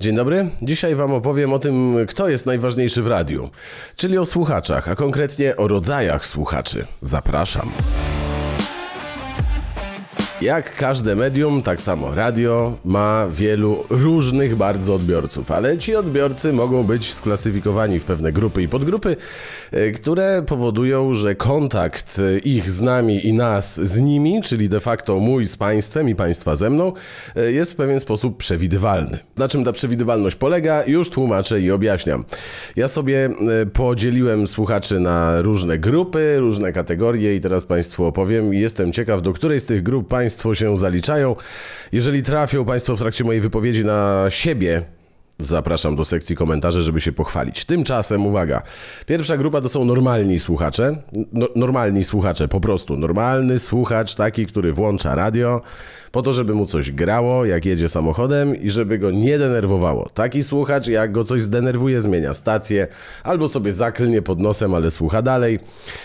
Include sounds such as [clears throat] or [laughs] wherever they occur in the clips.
Dzień dobry. Dzisiaj Wam opowiem o tym, kto jest najważniejszy w radiu, czyli o słuchaczach, a konkretnie o rodzajach słuchaczy. Zapraszam. Jak każde medium, tak samo radio ma wielu różnych bardzo odbiorców, ale ci odbiorcy mogą być sklasyfikowani w pewne grupy i podgrupy, e, które powodują, że kontakt ich z nami i nas z nimi, czyli de facto mój z państwem i państwa ze mną, e, jest w pewien sposób przewidywalny. Na czym ta przewidywalność polega? Już tłumaczę i objaśniam. Ja sobie e, podzieliłem słuchaczy na różne grupy, różne kategorie i teraz Państwu opowiem. Jestem ciekaw, do której z tych grup Państwo Państwo się zaliczają. Jeżeli trafią Państwo w trakcie mojej wypowiedzi na siebie, Zapraszam do sekcji komentarzy, żeby się pochwalić. Tymczasem, uwaga, pierwsza grupa to są normalni słuchacze. No, normalni słuchacze, po prostu. Normalny słuchacz, taki, który włącza radio, po to, żeby mu coś grało, jak jedzie samochodem i żeby go nie denerwowało. Taki słuchacz, jak go coś zdenerwuje, zmienia stację, albo sobie zaklnie pod nosem, ale słucha dalej.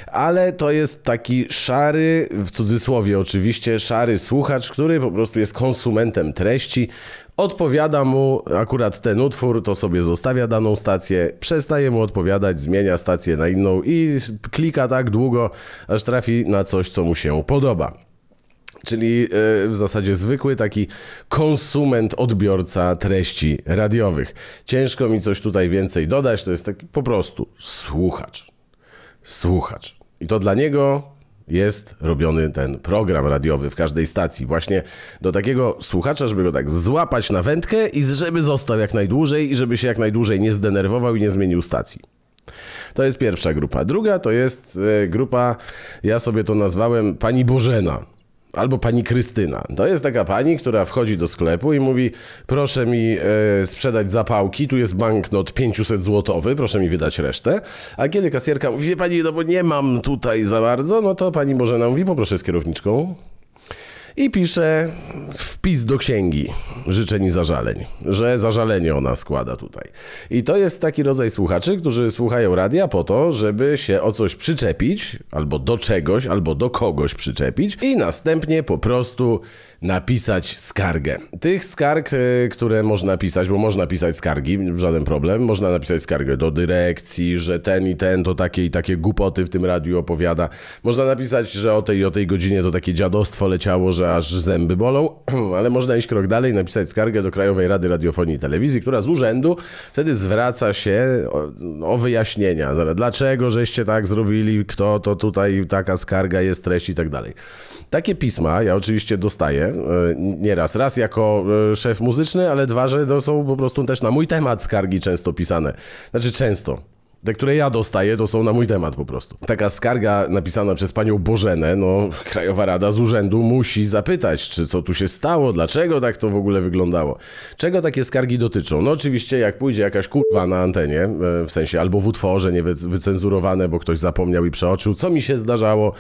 Ale to jest taki szary, w cudzysłowie oczywiście, szary słuchacz, który po prostu jest konsumentem treści, Odpowiada mu akurat ten utwór, to sobie zostawia daną stację, przestaje mu odpowiadać, zmienia stację na inną i klika tak długo, aż trafi na coś, co mu się podoba. Czyli e, w zasadzie zwykły taki konsument, odbiorca treści radiowych. Ciężko mi coś tutaj więcej dodać, to jest taki po prostu słuchacz. Słuchacz. I to dla niego jest robiony ten program radiowy w każdej stacji. Właśnie do takiego słuchacza, żeby go tak złapać na wędkę i żeby został jak najdłużej i żeby się jak najdłużej nie zdenerwował i nie zmienił stacji. To jest pierwsza grupa. Druga to jest e, grupa, ja sobie to nazwałem Pani Bożena albo pani Krystyna. To jest taka pani, która wchodzi do sklepu i mówi: Proszę mi e, sprzedać zapałki, tu jest banknot 500 złotowy, proszę mi wydać resztę. A kiedy kasjerka mówi: Wie pani, no bo nie mam tutaj za bardzo, no to pani Bożena mówi: Poproszę z kierowniczką i pisze wpis do księgi życzeń i zażaleń, że zażalenie ona składa tutaj. I to jest taki rodzaj słuchaczy, którzy słuchają radia po to, żeby się o coś przyczepić, albo do czegoś, albo do kogoś przyczepić i następnie po prostu napisać skargę. Tych skarg, e, które można pisać, bo można pisać skargi, żaden problem, można napisać skargę do dyrekcji, że ten i ten to takie i takie głupoty w tym radiu opowiada. Można napisać, że o tej i o tej godzinie to takie dziadostwo leciało, że aż zęby bolą, [clears throat] ale można iść krok dalej, napisać skargę do Krajowej Rady Radiofonii i Telewizji, która z urzędu wtedy zwraca się o, o wyjaśnienia. Dlaczego żeście tak zrobili, kto to tutaj taka skarga jest, treść i tak dalej. Takie pisma ja oczywiście dostaję nieraz. Raz jako e, szef muzyczny, ale dwa, że to są po prostu też na mój temat skargi często pisane. Znaczy często. Te, które ja dostaję, to są na mój temat po prostu. Taka skarga napisana przez panią Bożenę, no [laughs] Krajowa Rada z urzędu musi zapytać, czy co tu się stało, dlaczego tak to w ogóle wyglądało. Czego takie skargi dotyczą? No oczywiście jak pójdzie jakaś kurwa na antenie, e, w sensie albo w utworze nie wycenzurowane, bo ktoś zapomniał i przeoczył, co mi się zdarzało,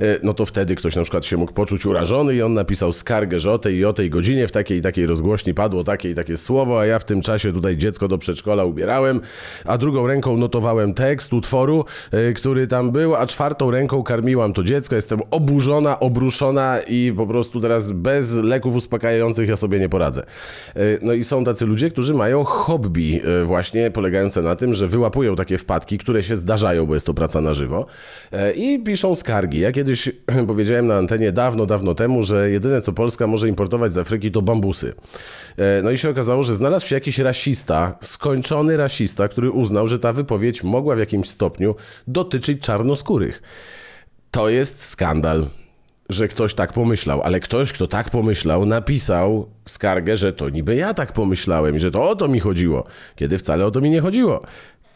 e, no to wtedy ktoś na przykład się mógł poczuć urażony i on napisał skargę, że o tej i o tej godzinie w takiej i takiej rozgłośni padło takie i takie słowo, a ja w tym czasie tutaj dziecko do przedszkola ubierałem, a drugą ręką notowałem cytowałem tekst utworu, e, który tam był, a czwartą ręką karmiłam to dziecko. Jestem oburzona, obruszona i po prostu teraz bez leków uspokajających ja sobie nie poradzę. E, no i są tacy ludzie, którzy mają hobby e, właśnie polegające na tym, że wyłapują takie wpadki, które się zdarzają, bo jest to praca na żywo i piszą skargi. Ja kiedyś [clears throat] powiedziałem na antenie dawno, dawno temu, że jedyne co Polska może importować z Afryki to bambusy. No i się okazało, że znalazł się jakiś rasista, skończony rasista, który uznał, że ta wypowiedź mogła w jakimś stopniu dotyczyć czarnoskórych. To jest skandal, że ktoś tak pomyślał, ale ktoś, kto tak pomyślał, napisał skargę, że to niby ja tak pomyślałem i że to o to mi chodziło, kiedy wcale o to mi nie chodziło.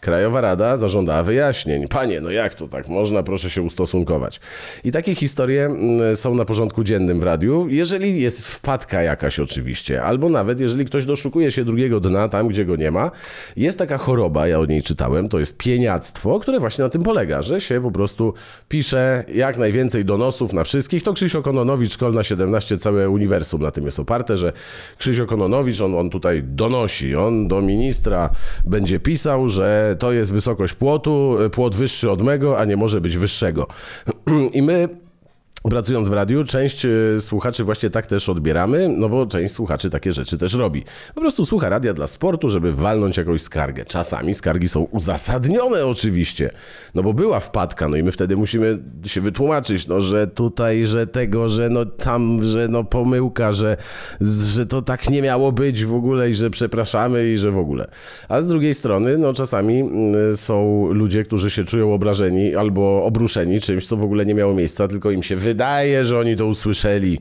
Krajowa Rada zażądała wyjaśnień. Panie, no jak to tak można? Proszę się ustosunkować. I takie historie mm, są na porządku dziennym w radiu, jeżeli jest wpadka jakaś oczywiście, albo nawet jeżeli ktoś doszukuje się drugiego dna tam, gdzie go nie ma. Jest taka choroba, ja o niej czytałem, to jest pieniactwo, które właśnie na tym polega, że się po prostu pisze jak najwięcej donosów na wszystkich. To Krzysio Kononowicz, Szkolna 17, całe uniwersum na tym jest oparte, że Krzysio Kononowicz, on, on tutaj donosi, on do ministra będzie pisał, że to jest wysokość płotu, płot wyższy od mego, a nie może być wyższego. [clears throat] I my pracując w radiu, część e, słuchaczy właśnie tak też odbieramy, no bo część słuchaczy takie rzeczy też robi. Po prostu słucha radia dla sportu, żeby walnąć jakąś skargę. Czasami skargi są uzasadnione oczywiście, no bo była wpadka, no i my wtedy musimy się wytłumaczyć, no że tutaj, że tego, że no tam, że no pomyłka, że, że to tak nie miało być w ogóle i że przepraszamy i że w ogóle. A z drugiej strony, no czasami mm, są ludzie, którzy się czują obrażeni albo obruszeni czymś, co w ogóle nie miało miejsca, tylko im się wydaje, wydaje, że oni to usłyszeli.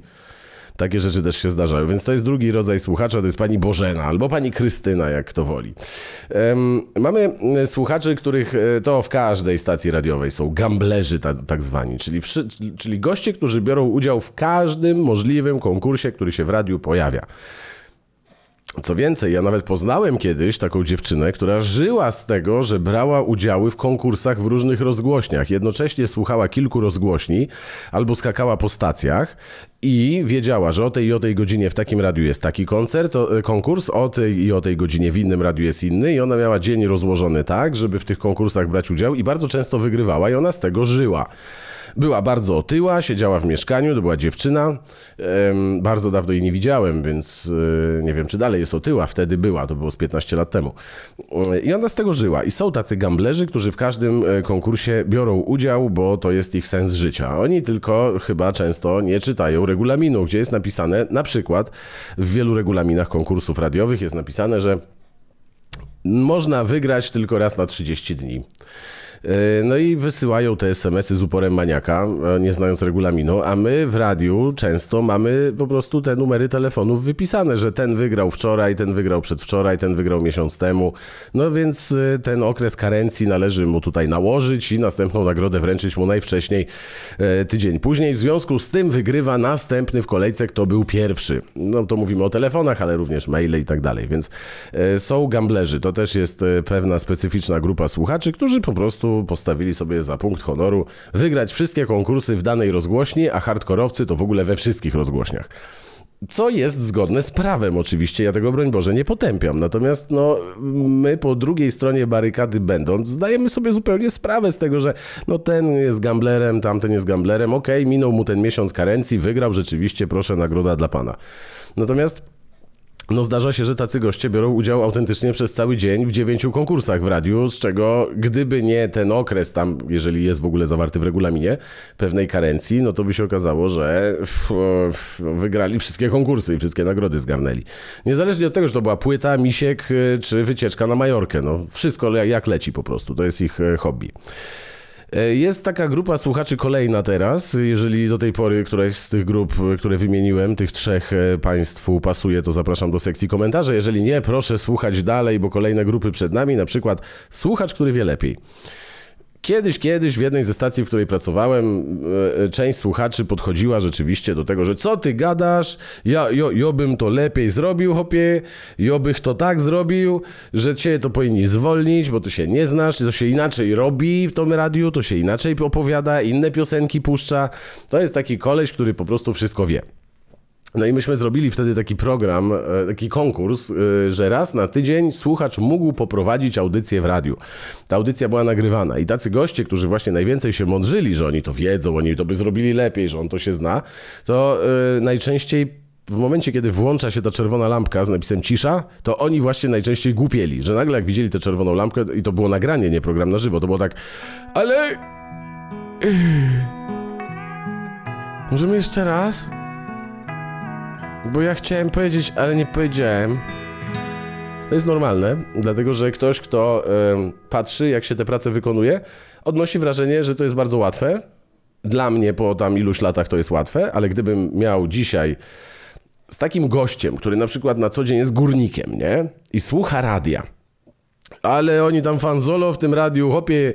Takie rzeczy też się zdarzają. Więc to jest drugi rodzaj słuchacza, to jest pani Bożena albo pani Krystyna, jak kto woli. Um, mamy słuchaczy, których e, to w każdej stacji radiowej są gamblerzy tak, tak zwani, czyli, wszy, czyli goście, którzy biorą udział w każdym możliwym konkursie, który się w radiu pojawia. Co więcej, ja nawet poznałem kiedyś taką dziewczynę, która żyła z tego, że brała udziały w konkursach w różnych rozgłośniach. Jednocześnie słuchała kilku rozgłośni albo skakała po stacjach i wiedziała, że o tej i o tej godzinie w takim radiu jest taki koncert, e, konkurs, o tej i o tej godzinie w innym radiu jest inny i ona miała dzień rozłożony tak, żeby w tych konkursach brać udział i bardzo często wygrywała i ona z tego żyła. Była bardzo otyła, siedziała w mieszkaniu, to była dziewczyna. Bardzo dawno jej nie widziałem, więc e, nie wiem, czy dalej jest otyła. Wtedy była, to było z 15 lat temu. I ona z tego żyła. I są tacy gamblerzy, którzy w każdym e, konkursie biorą udział, bo to jest ich sens życia. Oni tylko chyba często nie czytają regulaminu, gdzie jest napisane, na przykład w wielu regulaminach konkursów radiowych jest napisane, że można wygrać tylko raz na 30 dni. E, no i wysyłają te SMS-y z uporem maniaka, e, nie znając regulaminu, a my w radiu często mamy po prostu te numery telefonów wypisane, że ten wygrał wczoraj, ten wygrał przedwczoraj, ten wygrał miesiąc temu. No więc e, ten okres karencji należy mu tutaj nałożyć i następną nagrodę wręczyć mu najwcześniej tydzień później. W związku z tym wygrywa następny w kolejce, kto był pierwszy. No to mówimy o telefonach, ale również maile i tak dalej. Więc są gamblerzy. To też jest pewna specyficzna grupa słuchaczy, którzy po prostu postawili sobie za punkt honoru wygrać wszystkie konkursy w danej rozgłośni, a hardkorowcy to w ogóle we wszystkich rozgłośniach. Co jest zgodne z prawem, oczywiście, ja tego broń Boże nie potępiam. Natomiast no, my po drugiej stronie barykady będąc, zdajemy sobie zupełnie sprawę z tego, że no, ten jest gamblerem, tamten jest gamblerem, okej, okay, minął mu ten miesiąc karencji, wygrał rzeczywiście, proszę, nagroda dla pana. Natomiast no zdarza się, że tacy goście biorą udział autentycznie przez cały dzień w dziewięciu konkursach w radiu, z czego gdyby nie ten okres tam, jeżeli jest w ogóle zawarty w regulaminie, pewnej karencji, no to by się okazało, że wygrali wszystkie konkursy i wszystkie nagrody zgarnęli. Niezależnie od tego, że to była płyta, misiek y, czy wycieczka na Majorkę, no wszystko jak leci po prostu, to jest ich y, hobby. E, jest taka grupa słuchaczy kolejna teraz. Jeżeli do tej pory któraś z tych grup, które wymieniłem, tych trzech e, Państwu pasuje, to zapraszam do sekcji komentarzy. Jeżeli nie, proszę słuchać dalej, bo kolejne grupy przed nami, na przykład słuchacz, który wie lepiej. Kiedyś, kiedyś w jednej ze stacji, w której pracowałem, e, e, część słuchaczy podchodziła rzeczywiście do tego, że co ty gadasz, ja, jo, jo bym to lepiej zrobił, hopie, jo bych to tak zrobił, że cię to powinni zwolnić, bo ty się nie znasz, to się inaczej robi w tym radiu, to się inaczej opowiada, inne piosenki puszcza. To jest taki koleś, który po prostu wszystko wie. No i myśmy zrobili wtedy taki program, e, taki konkurs, e, że raz na tydzień słuchacz mógł poprowadzić audycję w radiu. Ta audycja była nagrywana i tacy goście, którzy właśnie najwięcej się mądrzyli, że oni to wiedzą, oni to by zrobili lepiej, że on to się zna, to e, najczęściej w momencie, kiedy włącza się ta czerwona lampka z napisem cisza, to oni właśnie najczęściej głupieli, że nagle jak widzieli tę czerwoną lampkę i to było nagranie, nie program na żywo, to było tak, ale... Możemy jeszcze raz? Bo ja chciałem powiedzieć, ale nie powiedziałem. To jest normalne, dlatego że ktoś, kto y, patrzy, jak się te prace wykonuje, odnosi wrażenie, że to jest bardzo łatwe. Dla mnie po tam iluś latach to jest łatwe, ale gdybym miał dzisiaj z takim gościem, który na przykład na co dzień jest górnikiem, nie? I słucha radia, ale oni tam fanzolo w tym radiu, hopie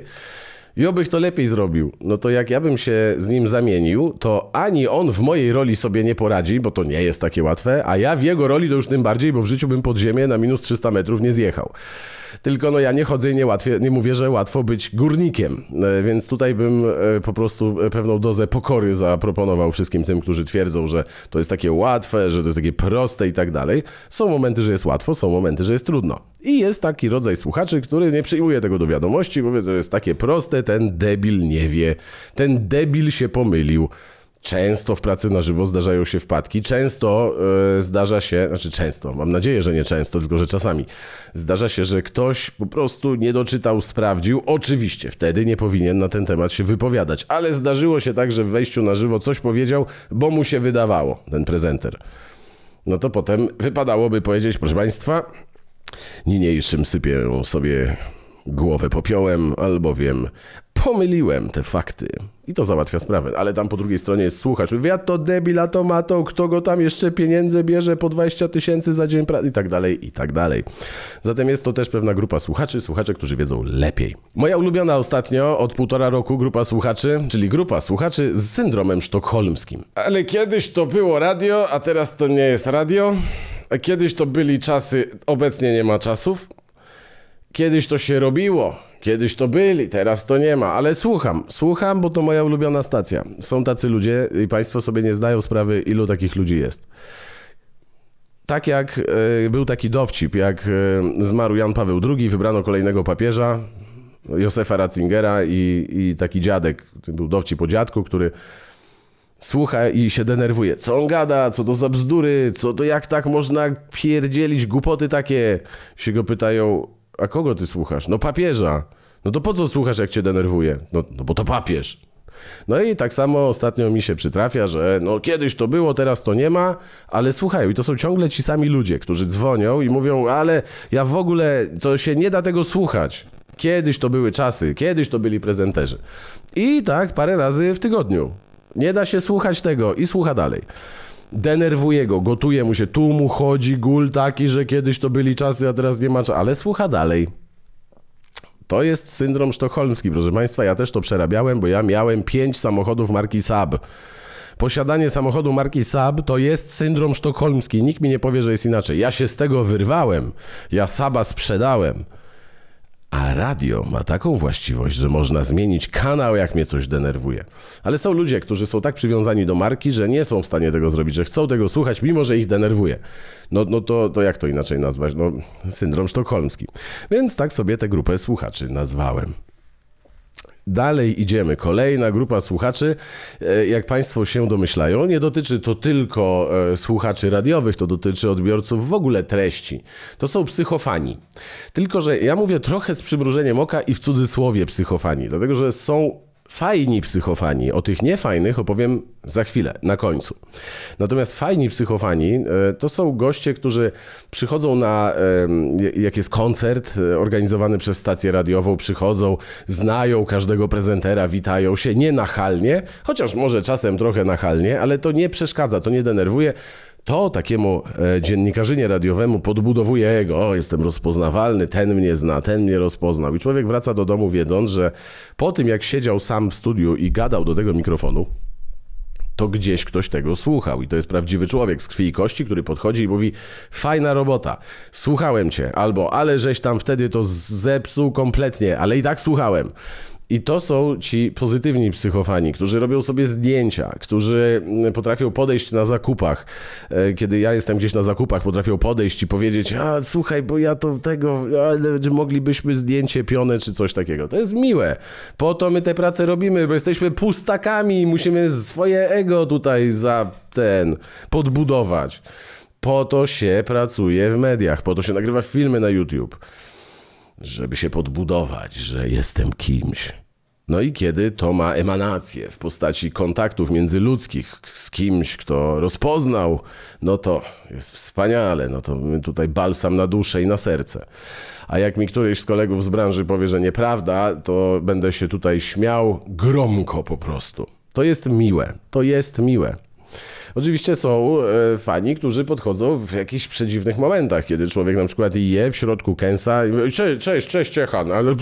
i obych to lepiej zrobił. No to jak ja bym się z nim zamienił, to ani on w mojej roli sobie nie poradzi, bo to nie jest takie łatwe, a ja w jego roli to już tym bardziej, bo w życiu bym pod ziemię na minus 300 metrów nie zjechał. Tylko no ja nie chodzę i nie, łatwiej, nie mówię, że łatwo być górnikiem, e, więc tutaj bym e, po prostu e, pewną dozę pokory zaproponował wszystkim tym, którzy twierdzą, że to jest takie łatwe, że to jest takie proste i tak dalej. Są momenty, że jest łatwo, są momenty, że jest trudno. I jest taki rodzaj słuchaczy, który nie przyjmuje tego do wiadomości, bo to jest takie proste, ten debil nie wie, ten debil się pomylił. Często w pracy na żywo zdarzają się wpadki, często e, zdarza się, znaczy często, mam nadzieję, że nie często, tylko że czasami zdarza się, że ktoś po prostu nie doczytał, sprawdził. Oczywiście wtedy nie powinien na ten temat się wypowiadać, ale zdarzyło się tak, że w wejściu na żywo coś powiedział, bo mu się wydawało, ten prezenter. No to potem wypadałoby powiedzieć, proszę Państwa, niniejszym sypię sobie głowę popiołem, albowiem pomyliłem te fakty. I to załatwia sprawę. Ale tam po drugiej stronie jest słuchacz. Ja to debil, a to ma to, kto go tam jeszcze pieniędzy bierze po 20 tysięcy za dzień pracy i tak dalej, i tak dalej. Zatem jest to też pewna grupa słuchaczy, słuchacze, którzy wiedzą lepiej. Moja ulubiona ostatnio od półtora roku grupa słuchaczy, czyli grupa słuchaczy z syndromem sztokholmskim. Ale kiedyś to było radio, a teraz to nie jest radio. Kiedyś to byli czasy, obecnie nie ma czasów. Kiedyś to się robiło, kiedyś to byli, teraz to nie ma, ale słucham, słucham, bo to moja ulubiona stacja. Są tacy ludzie i Państwo sobie nie zdają sprawy, ilu takich ludzi jest. Tak jak y, był taki dowcip, jak y, zmarł Jan Paweł II, wybrano kolejnego papieża, Józefa Ratzingera i, i taki dziadek, był dowcip o dziadku, który słucha i się denerwuje. Co on gada? Co to za bzdury? Co to jak tak można pierdzielić głupoty takie? Się go pytają, a kogo ty słuchasz? No papieża. No to po co słuchasz, jak cię denerwuje? No, no bo to papież. No i tak samo ostatnio mi się przytrafia, że no kiedyś to było, teraz to nie ma, ale słuchają i to są ciągle ci sami ludzie, którzy dzwonią i mówią, ale ja w ogóle, to się nie da tego słuchać. Kiedyś to były czasy, kiedyś to byli prezenterzy. I tak parę razy w tygodniu. Nie da się słuchać tego i słucha dalej denerwuje go, gotuje mu się, tu mu chodzi gul taki, że kiedyś to byli czasy, a teraz nie ma czasu, ale słucha dalej. To jest syndrom sztokholmski, proszę Państwa. Ja też to przerabiałem, bo ja miałem pięć samochodów marki Saab. Posiadanie samochodu marki Saab to jest syndrom sztokholmski. Nikt mi nie powie, że jest inaczej. Ja się z tego wyrwałem. Ja Saba sprzedałem. A radio ma taką właściwość, że można zmienić kanał, jak mnie coś denerwuje. Ale są ludzie, którzy są tak przywiązani do marki, że nie są w stanie tego zrobić, że chcą tego słuchać, mimo że ich denerwuje. No, no to, to jak to inaczej nazwać? No, syndrom sztokholmski. Więc tak sobie tę grupę słuchaczy nazwałem. Dalej idziemy. Kolejna grupa słuchaczy, e, jak Państwo się domyślają, nie dotyczy to tylko e, słuchaczy radiowych, to dotyczy odbiorców w ogóle treści. To są psychofani. Tylko, że ja mówię trochę z przymrużeniem oka i w cudzysłowie psychofani, dlatego że są fajni psychofani. O tych niefajnych opowiem za chwilę, na końcu. Natomiast fajni psychofani e, to są goście, którzy przychodzą na, jak jest koncert e, organizowany przez stację radiową, przychodzą, znają każdego prezentera, witają się, nie nachalnie, chociaż może czasem trochę nachalnie, ale to nie przeszkadza, to nie denerwuje to takiemu e, dziennikarzynie radiowemu podbudowuje ego, o, jestem rozpoznawalny, ten mnie zna, ten mnie rozpoznał. I człowiek wraca do domu wiedząc, że po tym jak siedział sam w studiu i gadał do tego mikrofonu, to gdzieś ktoś tego słuchał. I to jest prawdziwy człowiek z krwi i kości, który podchodzi i mówi: Fajna robota, słuchałem cię, albo ale żeś tam wtedy to zepsuł kompletnie, ale i tak słuchałem. I to są ci pozytywni psychofani, którzy robią sobie zdjęcia, którzy mm, potrafią podejść na zakupach. E, kiedy ja jestem gdzieś na zakupach, potrafią podejść i powiedzieć: A słuchaj, bo ja to tego, ale moglibyśmy zdjęcie pione czy coś takiego. To jest miłe. Po to my tę pracę robimy, bo jesteśmy pustakami i musimy swoje ego tutaj za ten podbudować. Po to się pracuje w mediach, po to się nagrywa filmy na YouTube żeby się podbudować, że jestem kimś. No i kiedy to ma emanację w postaci kontaktów międzyludzkich z kimś, kto rozpoznał, no to jest wspaniale, no to tutaj balsam na duszę i na serce. A jak mi któryś z kolegów z branży powie, że nieprawda, to będę się tutaj śmiał gromko po prostu. To jest miłe, to jest miłe. Oczywiście są e, fani, którzy podchodzą w jakichś przedziwnych momentach, kiedy człowiek na przykład je w środku kęsa i cześć, cześć, cześć Ciechan, ale [laughs]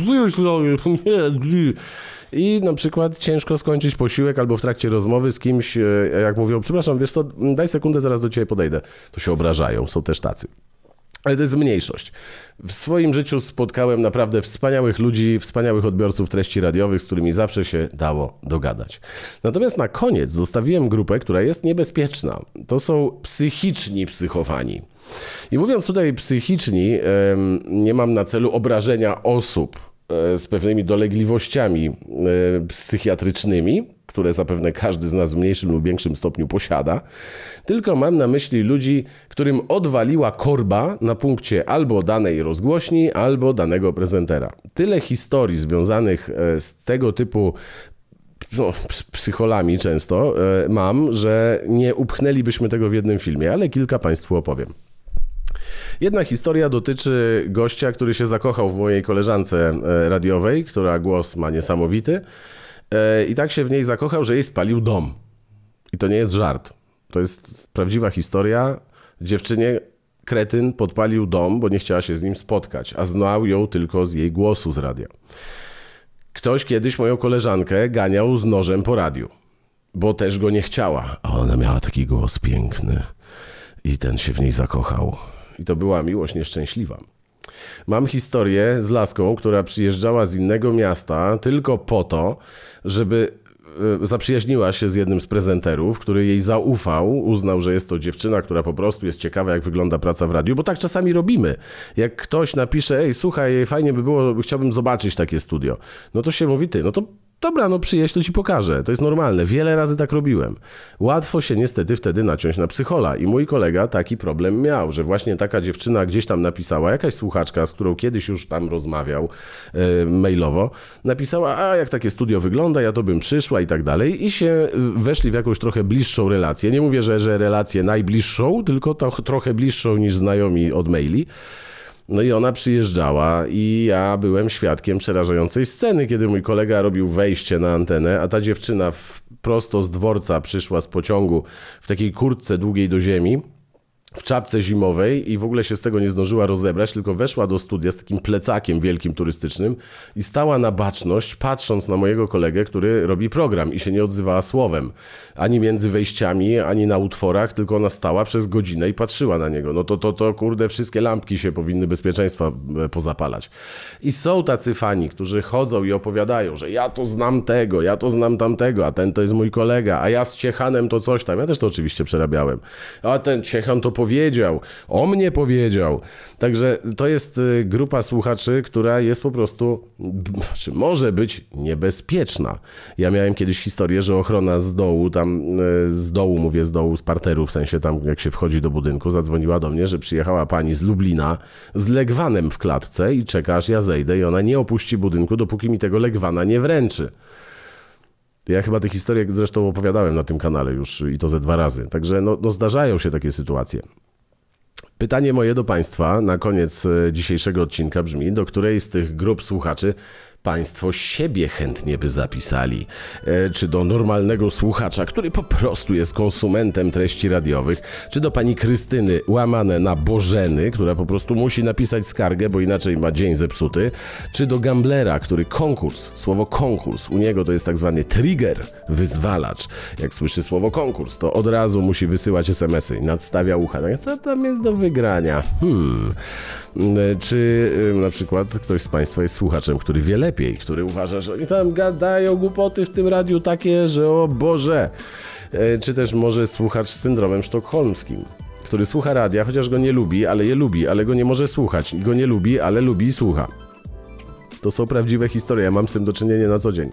i na przykład ciężko skończyć posiłek albo w trakcie rozmowy z kimś, e, jak mówią, przepraszam, wiesz co, daj sekundę, zaraz do ciebie podejdę. To się obrażają, są też tacy. Ale to jest mniejszość. W swoim życiu spotkałem naprawdę wspaniałych ludzi, wspaniałych odbiorców treści radiowych, z którymi zawsze się dało dogadać. Natomiast na koniec zostawiłem grupę, która jest niebezpieczna. To są psychiczni psychofani. I mówiąc tutaj psychiczni, nie mam na celu obrażenia osób. E, z pewnymi dolegliwościami e, psychiatrycznymi, które zapewne każdy z nas w mniejszym lub większym stopniu posiada, tylko mam na myśli ludzi, którym odwaliła korba na punkcie albo danej rozgłośni, albo danego prezentera. Tyle historii związanych e, z tego typu no, psycholami często mam, że nie upchnęlibyśmy tego w jednym filmie, ale kilka Państwu opowiem. Jedna historia dotyczy gościa, który się zakochał w mojej koleżance e, radiowej, która głos ma niesamowity. E, I tak się w niej zakochał, że jej spalił dom. I to nie jest żart. To jest prawdziwa historia. Dziewczynie kretyn podpalił dom, bo nie chciała się z nim spotkać, a znał ją tylko z jej głosu z radia. Ktoś kiedyś moją koleżankę ganiał z nożem po radiu, bo też go nie chciała. A ona miała taki głos piękny i ten się w niej zakochał. I to była miłość nieszczęśliwa. Mam historię z laską, która przyjeżdżała z innego miasta tylko po to, żeby e, zaprzyjaźniła się z jednym z prezenterów, który jej zaufał, uznał, że jest to dziewczyna, która po prostu jest ciekawa, jak wygląda praca w radiu, bo tak czasami robimy. Jak ktoś napisze, ej, słuchaj, fajnie by było, chciałbym zobaczyć takie studio, no to się mówi, ty, no to Dobra, no przyjeźdź, to ci pokażę. To jest normalne. Wiele razy tak robiłem. Łatwo się niestety wtedy naciąć na psychola. I mój kolega taki problem miał, że właśnie taka dziewczyna gdzieś tam napisała, jakaś słuchaczka, z którą kiedyś już tam rozmawiał e, mailowo, napisała, a jak takie studio wygląda, ja to bym przyszła i tak dalej. I się weszli w jakąś trochę bliższą relację. Nie mówię, że, że relację najbliższą, tylko to, trochę bliższą niż znajomi od maili. No i ona przyjeżdżała i ja byłem świadkiem przerażającej sceny, kiedy mój kolega robił wejście na antenę, a ta dziewczyna prosto z dworca przyszła z pociągu w takiej kurtce długiej do ziemi w czapce zimowej i w ogóle się z tego nie zdążyła rozebrać, tylko weszła do studia z takim plecakiem wielkim turystycznym i stała na baczność, patrząc na mojego kolegę, który robi program i się nie odzywała słowem. Ani między wejściami, ani na utworach, tylko ona stała przez godzinę i patrzyła na niego. No to, to, to kurde, wszystkie lampki się powinny bezpieczeństwa e, pozapalać. I są tacy fani, którzy chodzą i opowiadają, że ja to znam tego, ja to znam tamtego, a ten to jest mój kolega, a ja z Ciechanem to coś tam. Ja też to oczywiście przerabiałem. A ten Ciechan to o mnie powiedział. Także to jest y, grupa słuchaczy, która jest po prostu, znaczy może być niebezpieczna. Ja miałem kiedyś historię, że ochrona z dołu, tam y, z dołu, mówię z dołu, z parteru, w sensie tam jak się wchodzi do budynku, zadzwoniła do mnie, że przyjechała pani z Lublina z legwanem w klatce i czeka aż ja zejdę i ona nie opuści budynku, dopóki mi tego legwana nie wręczy. Ja chyba tę historię zresztą opowiadałem na tym kanale już i to ze dwa razy. Także no, no zdarzają się takie sytuacje. Pytanie moje do Państwa na koniec e, dzisiejszego odcinka brzmi, do której z tych grup słuchaczy Państwo siebie chętnie by zapisali, e, czy do normalnego słuchacza, który po prostu jest konsumentem treści radiowych, czy do pani Krystyny łamane na Bożeny, która po prostu musi napisać skargę, bo inaczej ma dzień zepsuty, czy do gamblera, który konkurs, słowo konkurs, u niego to jest tak zwany trigger, wyzwalacz. Jak słyszy słowo konkurs, to od razu musi wysyłać SMS-y, nadstawia ucha. No co tam jest do wygrania? Hmm. E, czy e, na przykład ktoś z Państwa jest słuchaczem, który wie lepiej, który uważa, że oni tam gadają głupoty w tym radiu takie, że o Boże. E, czy też może słuchacz z syndromem sztokholmskim, który słucha radia, chociaż go nie lubi, ale je lubi, ale go nie może słuchać. Go nie lubi, ale lubi i słucha. To są prawdziwe historie, ja mam z tym do czynienia na co dzień.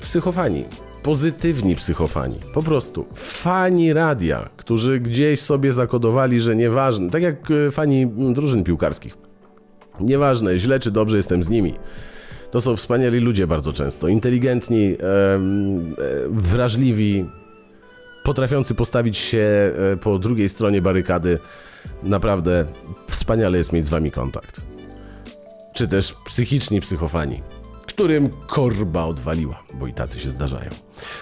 Psychofani pozytywni psychofani. Po prostu fani radia, którzy gdzieś sobie zakodowali, że nieważne, tak jak e, fani drużyn piłkarskich. Nieważne, źle czy dobrze jestem z nimi. To są wspaniali ludzie bardzo często, inteligentni, e, wrażliwi, potrafiący postawić się e, po drugiej stronie barykady. Naprawdę wspaniale jest mieć z wami kontakt. Czy też psychiczni psychofani którym korba odwaliła, bo i tacy się zdarzają.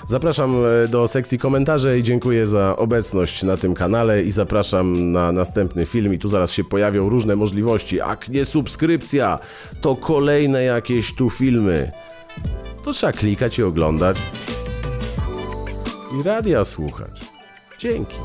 Zapraszam e, do sekcji komentarzy i dziękuję za obecność na tym kanale i zapraszam na następny film i tu zaraz się pojawią różne możliwości. Jak nie subskrypcja, to kolejne jakieś tu filmy. To trzeba klikać i oglądać i radia słuchać. Dzięki.